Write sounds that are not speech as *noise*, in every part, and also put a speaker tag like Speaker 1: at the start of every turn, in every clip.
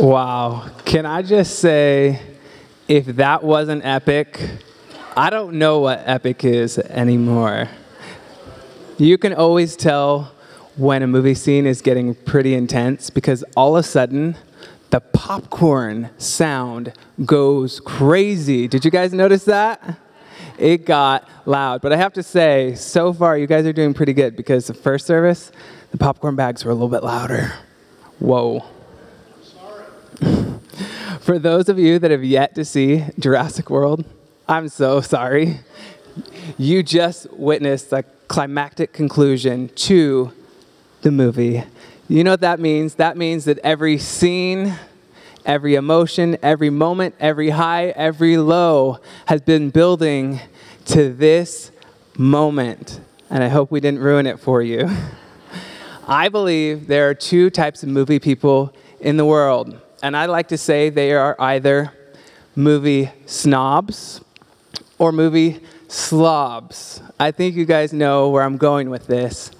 Speaker 1: Wow. Can I just say, if that wasn't epic, I don't know what epic is anymore. You can always tell when a movie scene is getting pretty intense because all of a sudden, the popcorn sound goes crazy. Did you guys notice that? It got loud. But I have to say, so far, you guys are doing pretty good because the first service, the popcorn bags were a little bit louder. Whoa. For those of you that have yet to see Jurassic World, I'm so sorry. You just witnessed the climactic conclusion to the movie. You know what that means? That means that every scene, every emotion, every moment, every high, every low has been building to this moment. And I hope we didn't ruin it for you. I believe there are two types of movie people in the world. And I like to say they are either movie snobs or movie slobs. I think you guys know where I'm going with this.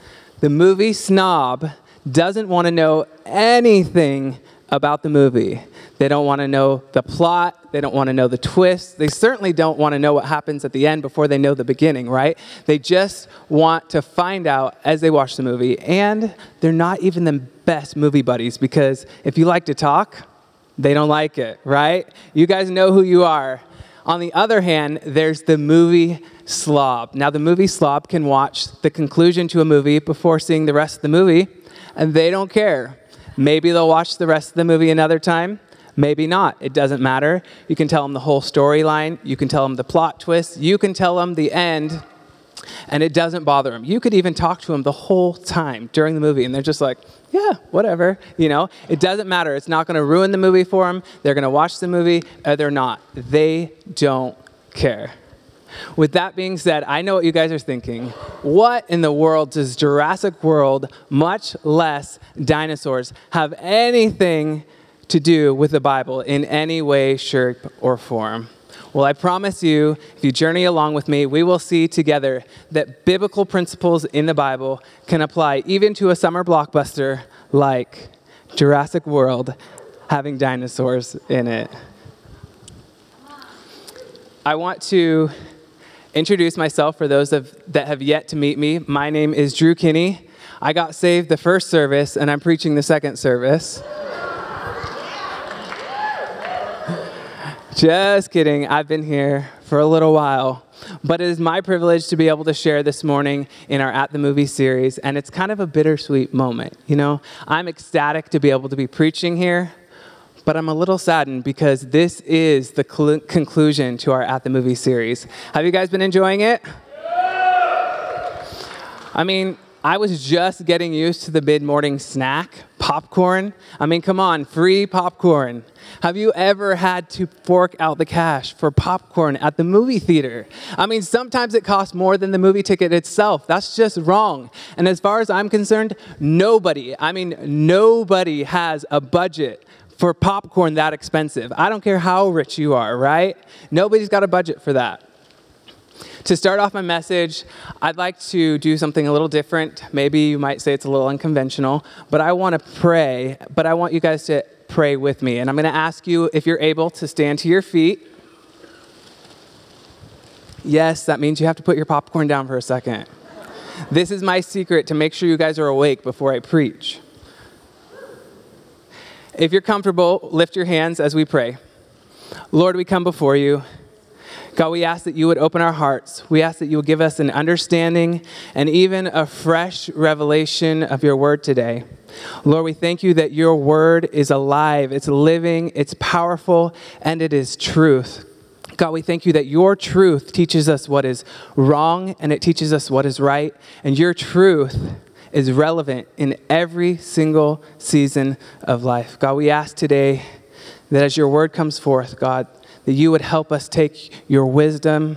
Speaker 1: The movie snob doesn't want to know anything about the movie. They don't want to know the plot. They don't want to know the twist. They certainly don't want to know what happens at the end before they know the beginning, right? They just want to find out as they watch the movie. And they're not even the best movie buddies because if you like to talk, they don't like it, right? You guys know who you are. On the other hand, there's the movie slob. Now, the movie slob can watch the conclusion to a movie before seeing the rest of the movie, and they don't care. Maybe they'll watch the rest of the movie another time. Maybe not. It doesn't matter. You can tell them the whole storyline. You can tell them the plot twist. You can tell them the end, and it doesn't bother them. You could even talk to them the whole time during the movie, and they're just like, yeah, whatever. You know, it doesn't matter. It's not going to ruin the movie for them. They're going to watch the movie, or they're not. They don't care. With that being said, I know what you guys are thinking. What in the world does Jurassic World, much less dinosaurs, have anything to do with the Bible in any way, shape, or form? Well, I promise you, if you journey along with me, we will see together that biblical principles in the Bible can apply even to a summer blockbuster like Jurassic World having dinosaurs in it. I want to introduce myself for those of, that have yet to meet me. My name is Drew Kinney. I got saved the first service, and I'm preaching the second service. Just kidding. I've been here for a little while. But it is my privilege to be able to share this morning in our At the Movie series, and it's kind of a bittersweet moment. You know, I'm ecstatic to be able to be preaching here, but I'm a little saddened because this is the cl- conclusion to our At the Movie series. Have you guys been enjoying it? I mean, I was just getting used to the mid morning snack, popcorn. I mean, come on, free popcorn. Have you ever had to fork out the cash for popcorn at the movie theater? I mean, sometimes it costs more than the movie ticket itself. That's just wrong. And as far as I'm concerned, nobody, I mean, nobody has a budget for popcorn that expensive. I don't care how rich you are, right? Nobody's got a budget for that. To start off my message, I'd like to do something a little different. Maybe you might say it's a little unconventional, but I want to pray, but I want you guys to pray with me. And I'm going to ask you if you're able to stand to your feet. Yes, that means you have to put your popcorn down for a second. This is my secret to make sure you guys are awake before I preach. If you're comfortable, lift your hands as we pray. Lord, we come before you. God, we ask that you would open our hearts. We ask that you would give us an understanding and even a fresh revelation of your word today. Lord, we thank you that your word is alive, it's living, it's powerful, and it is truth. God, we thank you that your truth teaches us what is wrong and it teaches us what is right. And your truth is relevant in every single season of life. God, we ask today that as your word comes forth, God, that you would help us take your wisdom,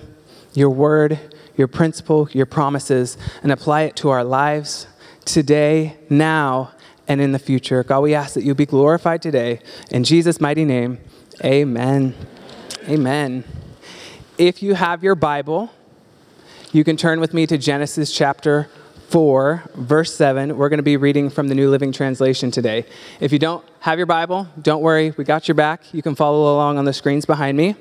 Speaker 1: your word, your principle, your promises, and apply it to our lives today, now, and in the future. God, we ask that you be glorified today. In Jesus' mighty name, amen. Amen. If you have your Bible, you can turn with me to Genesis chapter 4, verse 7. We're going to be reading from the New Living Translation today. If you don't have your Bible, don't worry, we got your back. You can follow along on the screens behind me.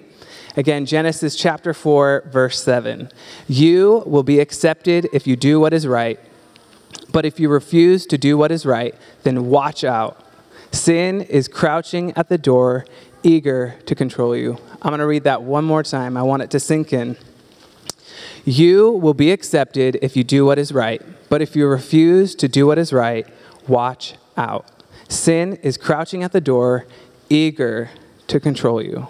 Speaker 1: Again, Genesis chapter 4, verse 7. You will be accepted if you do what is right, but if you refuse to do what is right, then watch out. Sin is crouching at the door, eager to control you. I'm going to read that one more time. I want it to sink in. You will be accepted if you do what is right, but if you refuse to do what is right, watch out. Sin is crouching at the door, eager to control you.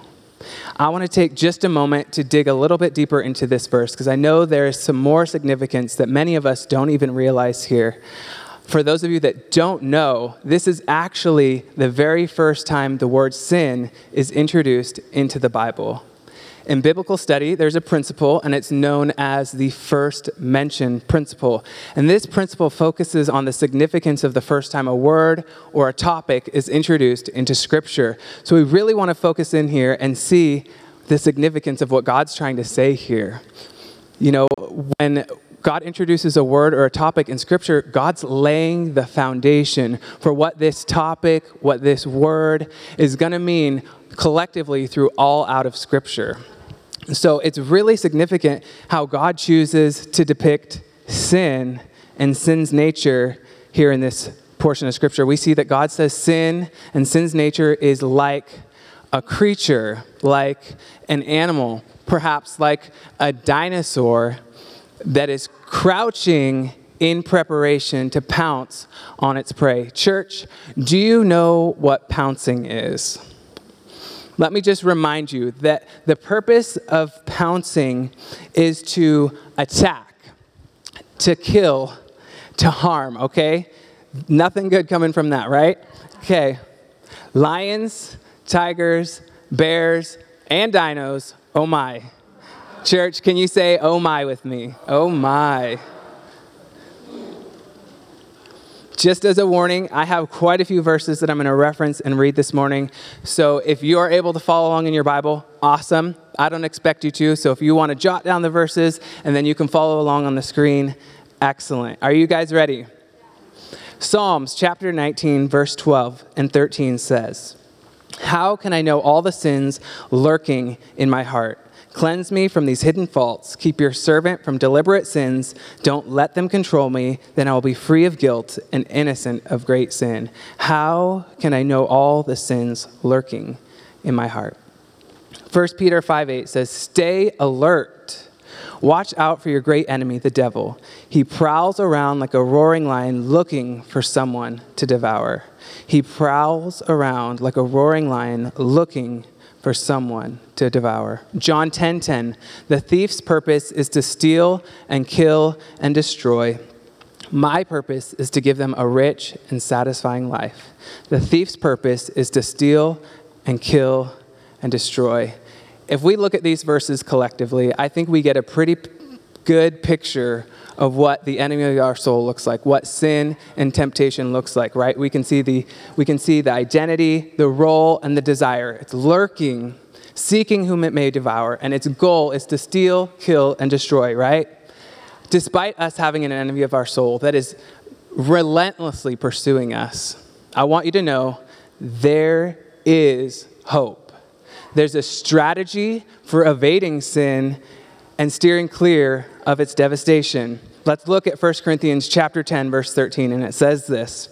Speaker 1: I want to take just a moment to dig a little bit deeper into this verse because I know there is some more significance that many of us don't even realize here. For those of you that don't know, this is actually the very first time the word sin is introduced into the Bible. In biblical study, there's a principle, and it's known as the first mention principle. And this principle focuses on the significance of the first time a word or a topic is introduced into Scripture. So we really want to focus in here and see the significance of what God's trying to say here. You know, when God introduces a word or a topic in Scripture, God's laying the foundation for what this topic, what this word is going to mean collectively through all out of Scripture. So it's really significant how God chooses to depict sin and sin's nature here in this portion of Scripture. We see that God says sin and sin's nature is like a creature, like an animal, perhaps like a dinosaur that is crouching in preparation to pounce on its prey. Church, do you know what pouncing is? Let me just remind you that the purpose of pouncing is to attack, to kill, to harm, okay? Nothing good coming from that, right? Okay. Lions, tigers, bears, and dinos, oh my. Church, can you say oh my with me? Oh my. Just as a warning, I have quite a few verses that I'm going to reference and read this morning. So if you are able to follow along in your Bible, awesome. I don't expect you to. So if you want to jot down the verses and then you can follow along on the screen, excellent. Are you guys ready? Psalms chapter 19, verse 12 and 13 says, How can I know all the sins lurking in my heart? Cleanse me from these hidden faults. Keep your servant from deliberate sins. Don't let them control me. Then I will be free of guilt and innocent of great sin. How can I know all the sins lurking in my heart? 1 Peter 5 8 says, Stay alert. Watch out for your great enemy, the devil. He prowls around like a roaring lion looking for someone to devour. He prowls around like a roaring lion looking for someone to devour. John 10:10 10, 10, The thief's purpose is to steal and kill and destroy. My purpose is to give them a rich and satisfying life. The thief's purpose is to steal and kill and destroy. If we look at these verses collectively, I think we get a pretty good picture of what the enemy of our soul looks like, what sin and temptation looks like, right? We can see the, we can see the identity, the role, and the desire. It's lurking, seeking whom it may devour, and its goal is to steal, kill, and destroy, right? Despite us having an enemy of our soul that is relentlessly pursuing us, I want you to know there is hope. There's a strategy for evading sin and steering clear of its devastation. Let's look at 1 Corinthians chapter 10 verse 13 and it says this.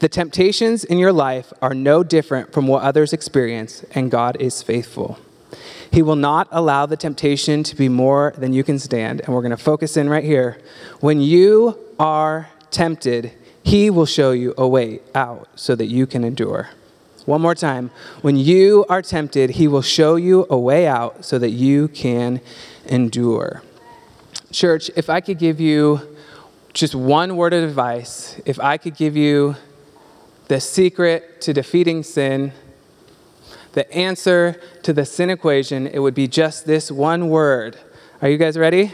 Speaker 1: The temptations in your life are no different from what others experience and God is faithful. He will not allow the temptation to be more than you can stand and we're going to focus in right here. When you are tempted, he will show you a way out so that you can endure. One more time. When you are tempted, he will show you a way out so that you can endure. Church, if I could give you just one word of advice, if I could give you the secret to defeating sin, the answer to the sin equation, it would be just this one word. Are you guys ready?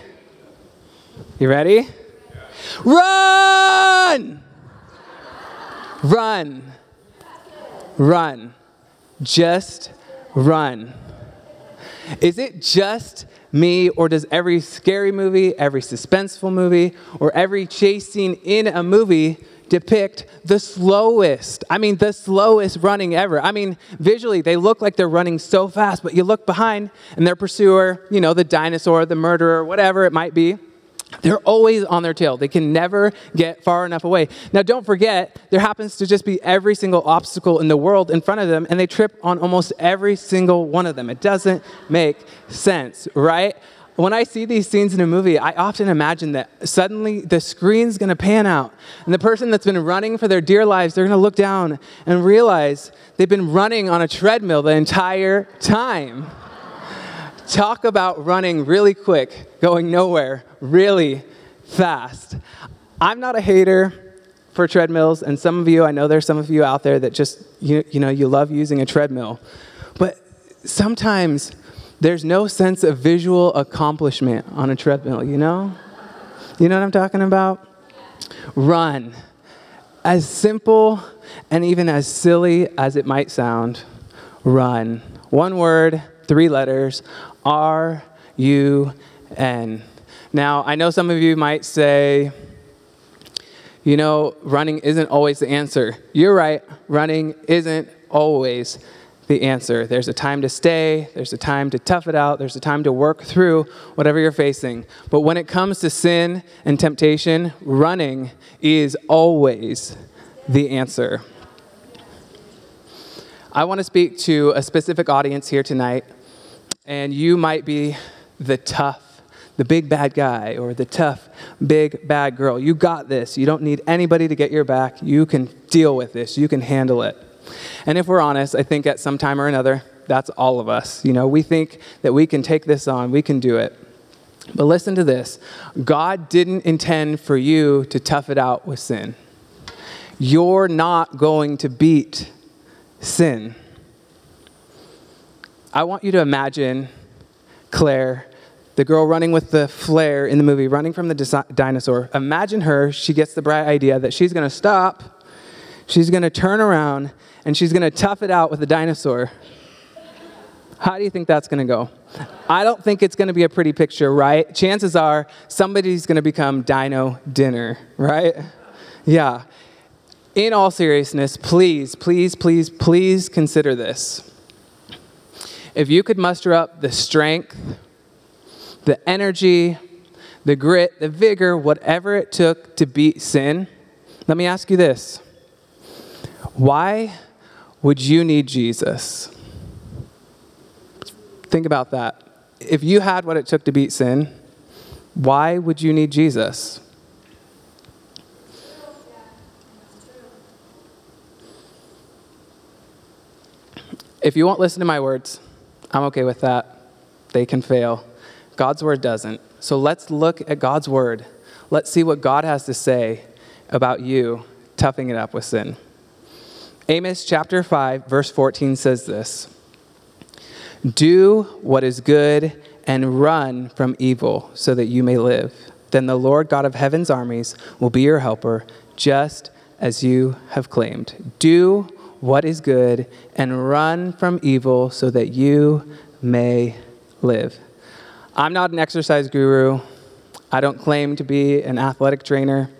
Speaker 1: You ready? Run! Run. Run. Just run. Is it just me, or does every scary movie, every suspenseful movie, or every chase scene in a movie depict the slowest, I mean, the slowest running ever. I mean, visually, they look like they're running so fast, but you look behind and their pursuer, you know, the dinosaur, the murderer, whatever it might be, they're always on their tail. They can never get far enough away. Now, don't forget, there happens to just be every single obstacle in the world in front of them, and they trip on almost every single one of them. It doesn't make sense, right? When I see these scenes in a movie, I often imagine that suddenly the screen's gonna pan out, and the person that's been running for their dear lives, they're gonna look down and realize they've been running on a treadmill the entire time. Talk about running really quick, going nowhere really fast. I'm not a hater for treadmills, and some of you, I know there's some of you out there that just, you, you know, you love using a treadmill. But sometimes there's no sense of visual accomplishment on a treadmill, you know? You know what I'm talking about? Run. As simple and even as silly as it might sound, run. One word, three letters, R U N. Now, I know some of you might say, you know, running isn't always the answer. You're right, running isn't always the answer. There's a time to stay, there's a time to tough it out, there's a time to work through whatever you're facing. But when it comes to sin and temptation, running is always the answer. I want to speak to a specific audience here tonight and you might be the tough, the big bad guy, or the tough, big bad girl. You got this. You don't need anybody to get your back. You can deal with this, you can handle it. And if we're honest, I think at some time or another, that's all of us. You know, we think that we can take this on, we can do it. But listen to this God didn't intend for you to tough it out with sin. You're not going to beat sin. I want you to imagine Claire, the girl running with the flare in the movie, running from the dis- dinosaur. Imagine her, she gets the bright idea that she's going to stop, she's going to turn around, and she's going to tough it out with the dinosaur. How do you think that's going to go? I don't think it's going to be a pretty picture, right? Chances are somebody's going to become dino dinner, right? Yeah. In all seriousness, please, please, please, please consider this if you could muster up the strength, the energy, the grit, the vigor, whatever it took to beat sin, let me ask you this why would you need Jesus? Think about that. If you had what it took to beat sin, why would you need Jesus? If you won't listen to my words, I'm okay with that. They can fail. God's word doesn't. So let's look at God's word. Let's see what God has to say about you toughing it up with sin. Amos chapter 5, verse 14 says this Do what is good and run from evil so that you may live. Then the Lord God of heaven's armies will be your helper, just as you have claimed. Do what is good and run from evil so that you may live. I'm not an exercise guru. I don't claim to be an athletic trainer.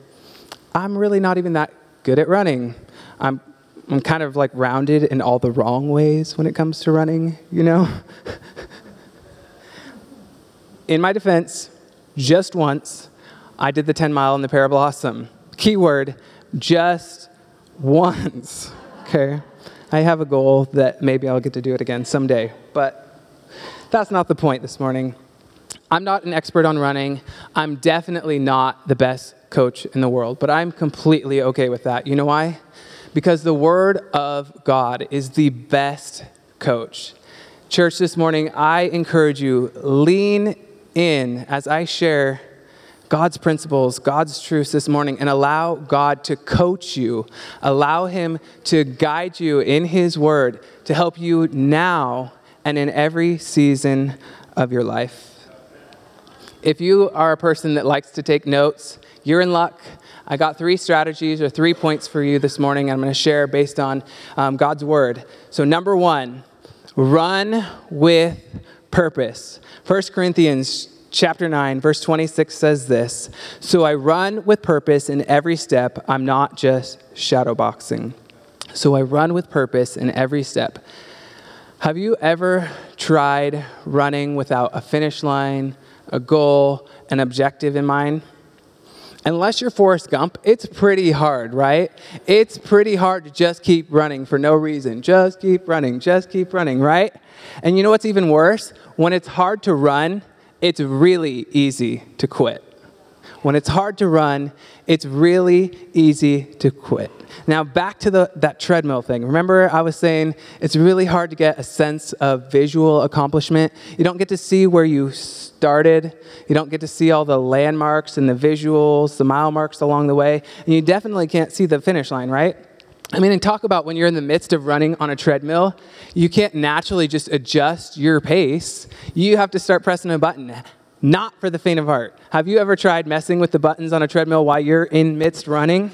Speaker 1: I'm really not even that good at running. I'm, I'm kind of like rounded in all the wrong ways when it comes to running, you know? *laughs* in my defense, just once, I did the 10 mile in the Pear Blossom. Keyword, just once okay? I have a goal that maybe I'll get to do it again someday, but that's not the point this morning. I'm not an expert on running. I'm definitely not the best coach in the world, but I'm completely okay with that. You know why? Because the Word of God is the best coach. Church, this morning, I encourage you, lean in as I share God's principles, God's truths this morning, and allow God to coach you. Allow Him to guide you in His Word to help you now and in every season of your life. If you are a person that likes to take notes, you're in luck. I got three strategies or three points for you this morning I'm going to share based on um, God's Word. So, number one, run with purpose. 1 Corinthians chapter 9 verse 26 says this, "So I run with purpose in every step. I'm not just shadowboxing." So I run with purpose in every step. Have you ever tried running without a finish line, a goal, an objective in mind? Unless you're Forrest Gump, it's pretty hard, right? It's pretty hard to just keep running for no reason. Just keep running, just keep running, right? And you know what's even worse? When it's hard to run, it's really easy to quit. When it's hard to run, it's really easy to quit. Now, back to the, that treadmill thing. Remember, I was saying it's really hard to get a sense of visual accomplishment. You don't get to see where you started, you don't get to see all the landmarks and the visuals, the mile marks along the way, and you definitely can't see the finish line, right? I mean, and talk about when you're in the midst of running on a treadmill, you can't naturally just adjust your pace. You have to start pressing a button not for the faint of heart. Have you ever tried messing with the buttons on a treadmill while you're in midst running?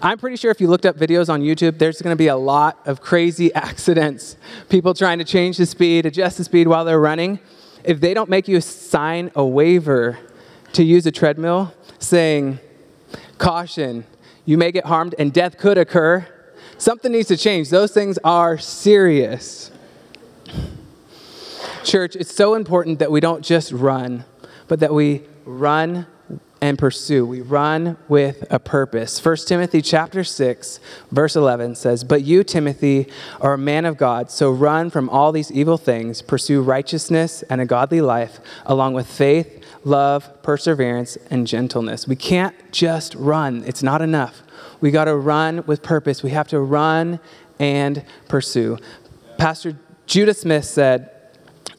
Speaker 1: I'm pretty sure if you looked up videos on YouTube, there's going to be a lot of crazy *laughs* accidents. People trying to change the speed, adjust the speed while they're running. If they don't make you sign a waiver to use a treadmill saying, caution, you may get harmed and death could occur, something needs to change. Those things are serious. Church, it's so important that we don't just run, but that we run and pursue. We run with a purpose. 1 Timothy chapter 6, verse 11 says, "But you, Timothy, are a man of God, so run from all these evil things, pursue righteousness and a godly life, along with faith, love, perseverance, and gentleness." We can't just run. It's not enough. We got to run with purpose. We have to run and pursue. Pastor Judah Smith said,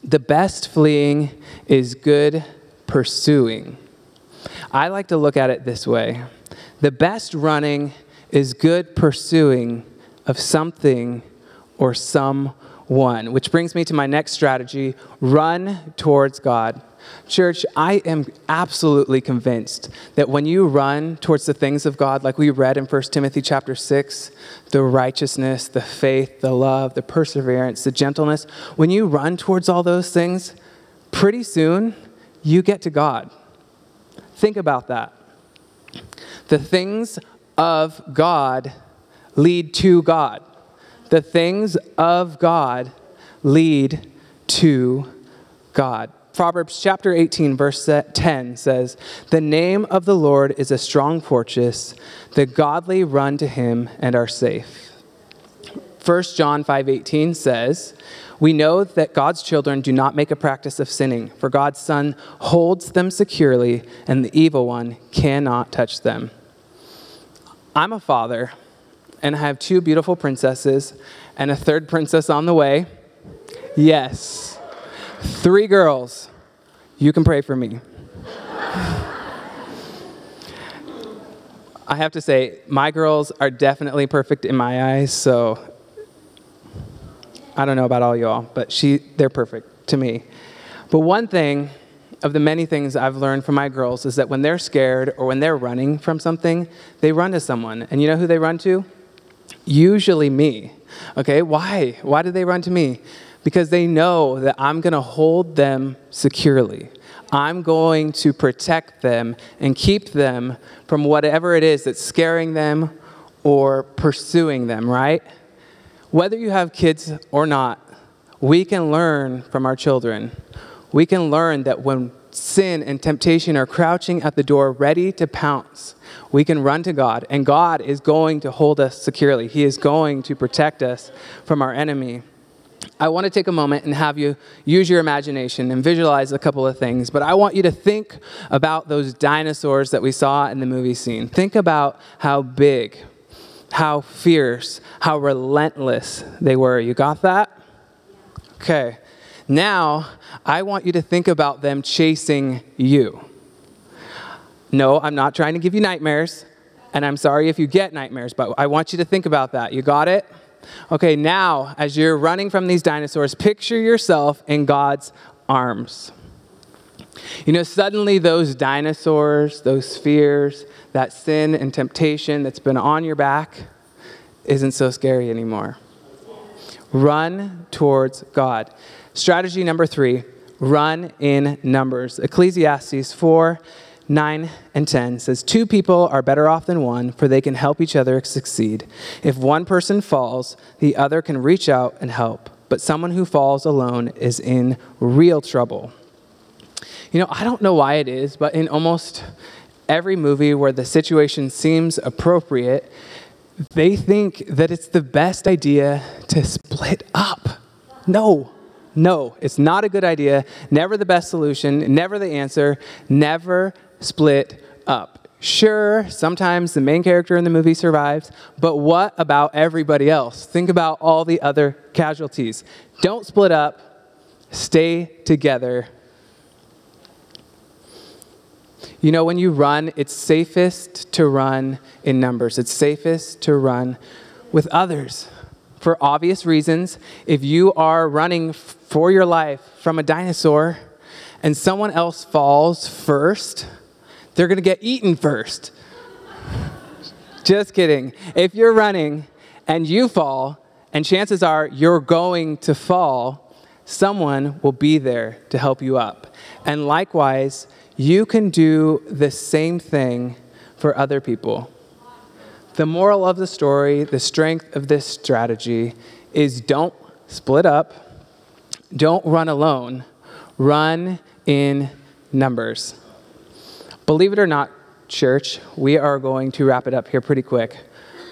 Speaker 1: the best fleeing is good pursuing. I like to look at it this way the best running is good pursuing of something or someone, which brings me to my next strategy run towards God. Church, I am absolutely convinced that when you run towards the things of God, like we read in 1 Timothy chapter 6, the righteousness, the faith, the love, the perseverance, the gentleness, when you run towards all those things, pretty soon you get to God. Think about that. The things of God lead to God. The things of God lead to God. Proverbs chapter 18, verse 10 says, The name of the Lord is a strong fortress. The godly run to him and are safe. 1 John 5:18 says, "We know that God's children do not make a practice of sinning, for God's son holds them securely, and the evil one cannot touch them." I'm a father, and I have two beautiful princesses and a third princess on the way. Yes. Three girls. You can pray for me. I have to say, my girls are definitely perfect in my eyes, so I don't know about all y'all, but she, they're perfect to me. But one thing of the many things I've learned from my girls is that when they're scared or when they're running from something, they run to someone. And you know who they run to? Usually me. Okay, why? Why do they run to me? Because they know that I'm going to hold them securely. I'm going to protect them and keep them from whatever it is that's scaring them or pursuing them, right? Whether you have kids or not, we can learn from our children. We can learn that when sin and temptation are crouching at the door, ready to pounce, we can run to God, and God is going to hold us securely. He is going to protect us from our enemy. I want to take a moment and have you use your imagination and visualize a couple of things, but I want you to think about those dinosaurs that we saw in the movie scene. Think about how big, how fierce, how relentless they were. You got that? Okay. Now, I want you to think about them chasing you. No, I'm not trying to give you nightmares, and I'm sorry if you get nightmares, but I want you to think about that. You got it? Okay, now, as you're running from these dinosaurs, picture yourself in God's arms. You know, suddenly those dinosaurs, those fears, that sin and temptation that's been on your back isn't so scary anymore. Run towards God. Strategy number three run in numbers. Ecclesiastes 4 9 and 10 says, Two people are better off than one, for they can help each other succeed. If one person falls, the other can reach out and help. But someone who falls alone is in real trouble. You know, I don't know why it is, but in almost every movie where the situation seems appropriate, they think that it's the best idea to split up. No, no, it's not a good idea. Never the best solution, never the answer. Never split up. Sure, sometimes the main character in the movie survives, but what about everybody else? Think about all the other casualties. Don't split up, stay together. You know, when you run, it's safest to run in numbers, it's safest to run with others. For obvious reasons, if you are running for your life from a dinosaur and someone else falls first, they're going to get eaten first. Just kidding. If you're running and you fall, and chances are you're going to fall, someone will be there to help you up. And likewise, you can do the same thing for other people. The moral of the story, the strength of this strategy is don't split up, don't run alone, run in numbers. Believe it or not, church, we are going to wrap it up here pretty quick.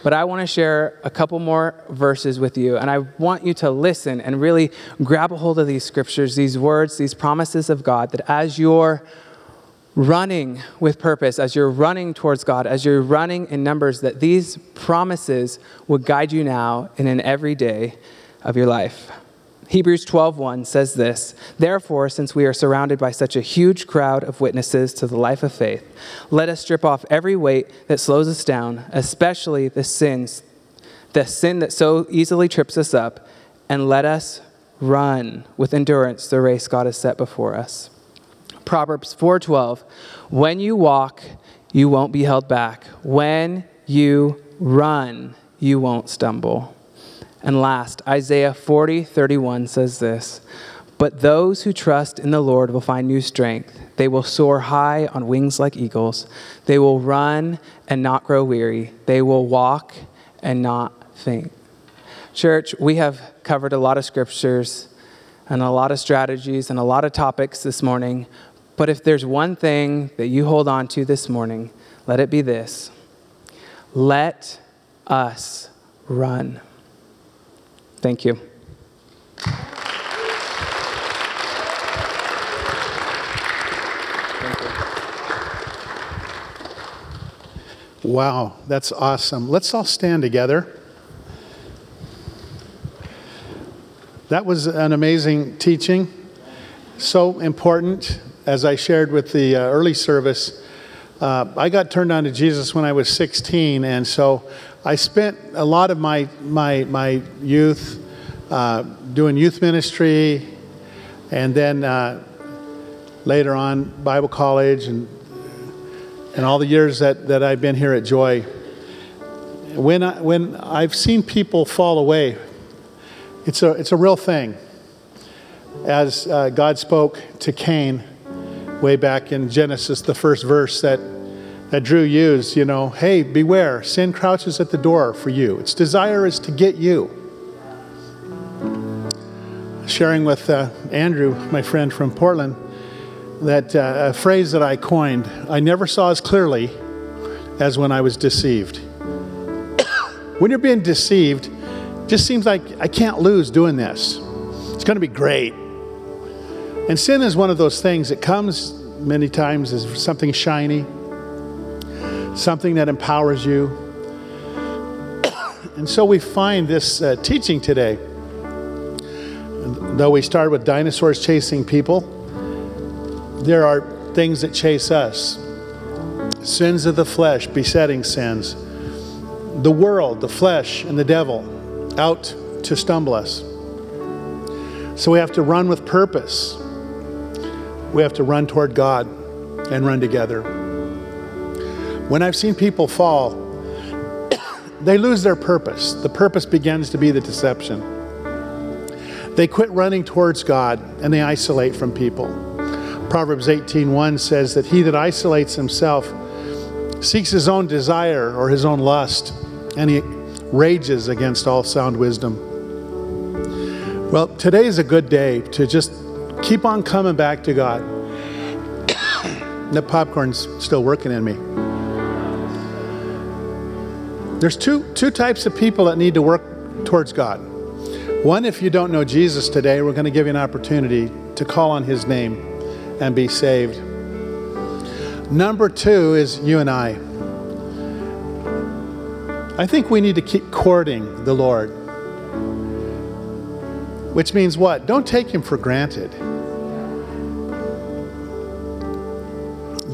Speaker 1: But I want to share a couple more verses with you, and I want you to listen and really grab a hold of these scriptures, these words, these promises of God, that as you're running with purpose, as you're running towards God, as you're running in numbers, that these promises will guide you now in an everyday of your life. Hebrews 12:1 says this, "Therefore, since we are surrounded by such a huge crowd of witnesses to the life of faith, let us strip off every weight that slows us down, especially the sins, the sin that so easily trips us up, and let us run with endurance the race God has set before us." Proverbs 4:12, "When you walk, you won't be held back. When you run, you won't stumble." And last, Isaiah 40, 31 says this But those who trust in the Lord will find new strength. They will soar high on wings like eagles. They will run and not grow weary. They will walk and not faint. Church, we have covered a lot of scriptures and a lot of strategies and a lot of topics this morning. But if there's one thing that you hold on to this morning, let it be this let us run. Thank you.
Speaker 2: Wow, that's awesome. Let's all stand together. That was an amazing teaching. So important. As I shared with the uh, early service, uh, I got turned on to Jesus when I was 16, and so I spent a lot of my, my, my youth uh, doing youth ministry, and then uh, later on, Bible college, and, and all the years that, that I've been here at Joy. When, I, when I've seen people fall away, it's a, it's a real thing. As uh, God spoke to Cain way back in Genesis, the first verse that that Drew used, you know, hey, beware, sin crouches at the door for you. Its desire is to get you. Sharing with uh, Andrew, my friend from Portland, that uh, a phrase that I coined I never saw as clearly as when I was deceived. *coughs* when you're being deceived, just seems like I can't lose doing this. It's going to be great. And sin is one of those things that comes many times as something shiny something that empowers you. and so we find this uh, teaching today. Though we started with dinosaurs chasing people, there are things that chase us sins of the flesh, besetting sins, the world, the flesh, and the devil out to stumble us. So we have to run with purpose. We have to run toward God and run together. When I've seen people fall, *coughs* they lose their purpose. The purpose begins to be the deception. They quit running towards God and they isolate from people. Proverbs 18:1 says that he that isolates himself seeks his own desire or his own lust, and he rages against all sound wisdom. Well, today is a good day to just keep on coming back to God. *coughs* the popcorn's still working in me. There's two, two types of people that need to work towards God. One, if you don't know Jesus today, we're going to give you an opportunity to call on his name and be saved. Number two is you and I. I think we need to keep courting the Lord. Which means what? Don't take him for granted.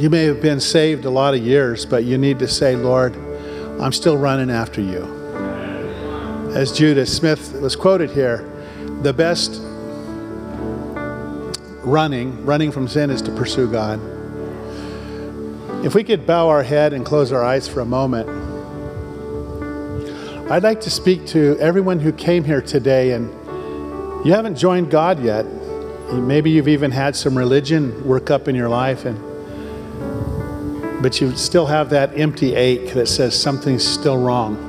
Speaker 2: You may have been saved a lot of years, but you need to say, Lord, I'm still running after you. As Judah Smith was quoted here, the best running, running from sin, is to pursue God. If we could bow our head and close our eyes for a moment, I'd like to speak to everyone who came here today and you haven't joined God yet. Maybe you've even had some religion work up in your life and but you still have that empty ache that says something's still wrong.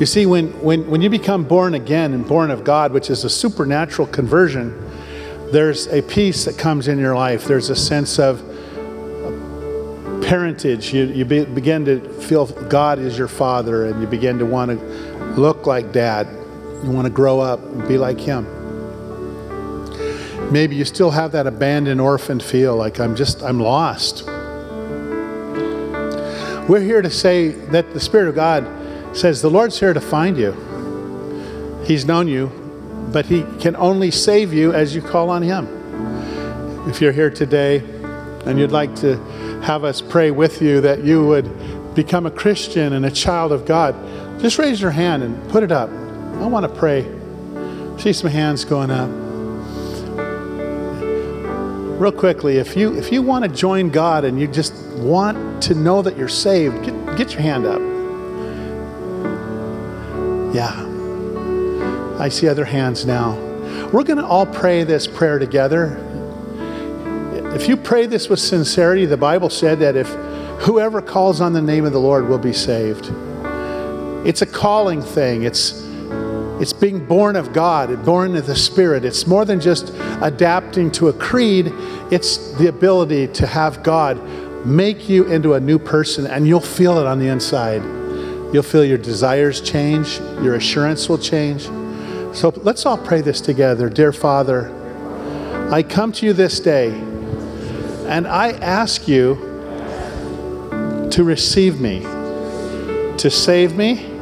Speaker 2: You see, when, when, when you become born again and born of God, which is a supernatural conversion, there's a peace that comes in your life. There's a sense of parentage. You, you be, begin to feel God is your father, and you begin to want to look like dad. You want to grow up and be like him. Maybe you still have that abandoned orphan feel like I'm just, I'm lost. We're here to say that the Spirit of God says the Lord's here to find you. He's known you, but He can only save you as you call on Him. If you're here today and you'd like to have us pray with you that you would become a Christian and a child of God, just raise your hand and put it up. I want to pray. See some hands going up real quickly, if you if you want to join God and you just want to know that you're saved, get, get your hand up. Yeah. I see other hands now. We're going to all pray this prayer together. If you pray this with sincerity, the Bible said that if whoever calls on the name of the Lord will be saved. It's a calling thing. It's it's being born of God, born of the Spirit. It's more than just adapting to a creed, it's the ability to have God make you into a new person, and you'll feel it on the inside. You'll feel your desires change, your assurance will change. So let's all pray this together. Dear Father, I come to you this day, and I ask you to receive me, to save me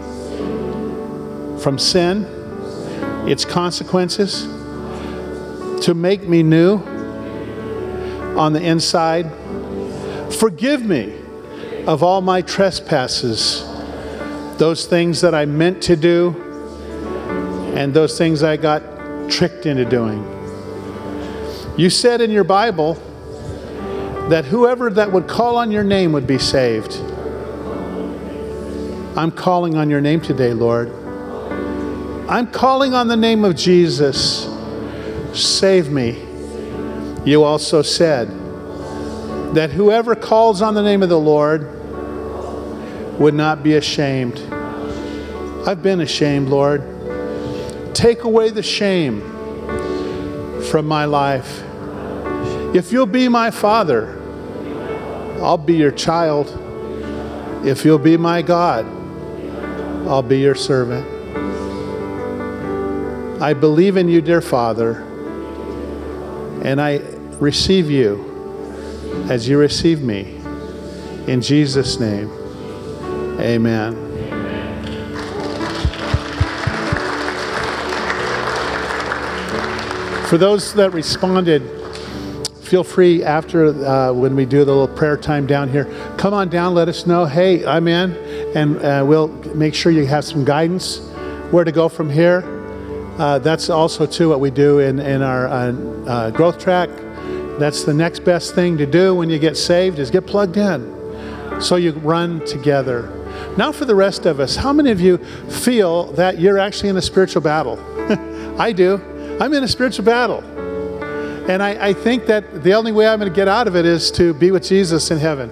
Speaker 2: from sin, its consequences, to make me new on the inside. Forgive me of all my trespasses, those things that I meant to do, and those things I got tricked into doing. You said in your Bible that whoever that would call on your name would be saved. I'm calling on your name today, Lord. I'm calling on the name of Jesus. Save me. You also said that whoever calls on the name of the Lord would not be ashamed. I've been ashamed, Lord. Take away the shame from my life. If you'll be my father, I'll be your child. If you'll be my God, I'll be your servant. I believe in you, dear Father, and I receive you as you receive me. In Jesus' name, amen. For those that responded, feel free after uh, when we do the little prayer time down here, come on down, let us know, hey, I'm in, and uh, we'll make sure you have some guidance where to go from here. Uh, that's also too what we do in, in our uh, uh, growth track. That's the next best thing to do when you get saved is get plugged in. So you run together. Now for the rest of us, how many of you feel that you're actually in a spiritual battle? *laughs* I do. I'm in a spiritual battle. And I, I think that the only way I'm going to get out of it is to be with Jesus in heaven.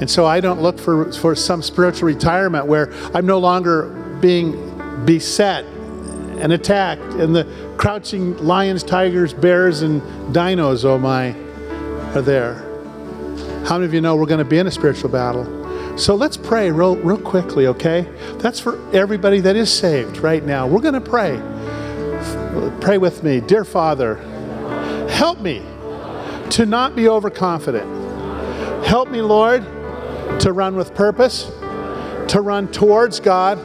Speaker 2: And so I don't look for, for some spiritual retirement where I'm no longer being beset and attacked, and the crouching lions, tigers, bears, and dinos, oh my, are there. How many of you know we're going to be in a spiritual battle? So let's pray real, real quickly, okay? That's for everybody that is saved right now. We're going to pray. Pray with me. Dear Father, help me to not be overconfident. Help me, Lord, to run with purpose, to run towards God,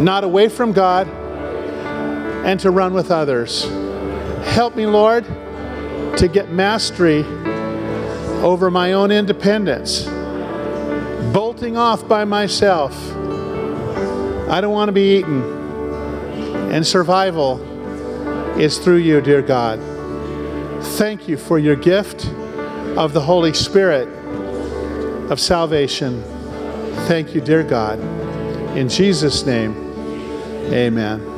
Speaker 2: not away from God, and to run with others. Help me, Lord, to get mastery over my own independence bolting off by myself. I don't want to be eaten. And survival is through you, dear God. Thank you for your gift of the Holy Spirit of salvation. Thank you, dear God. In Jesus' name, amen.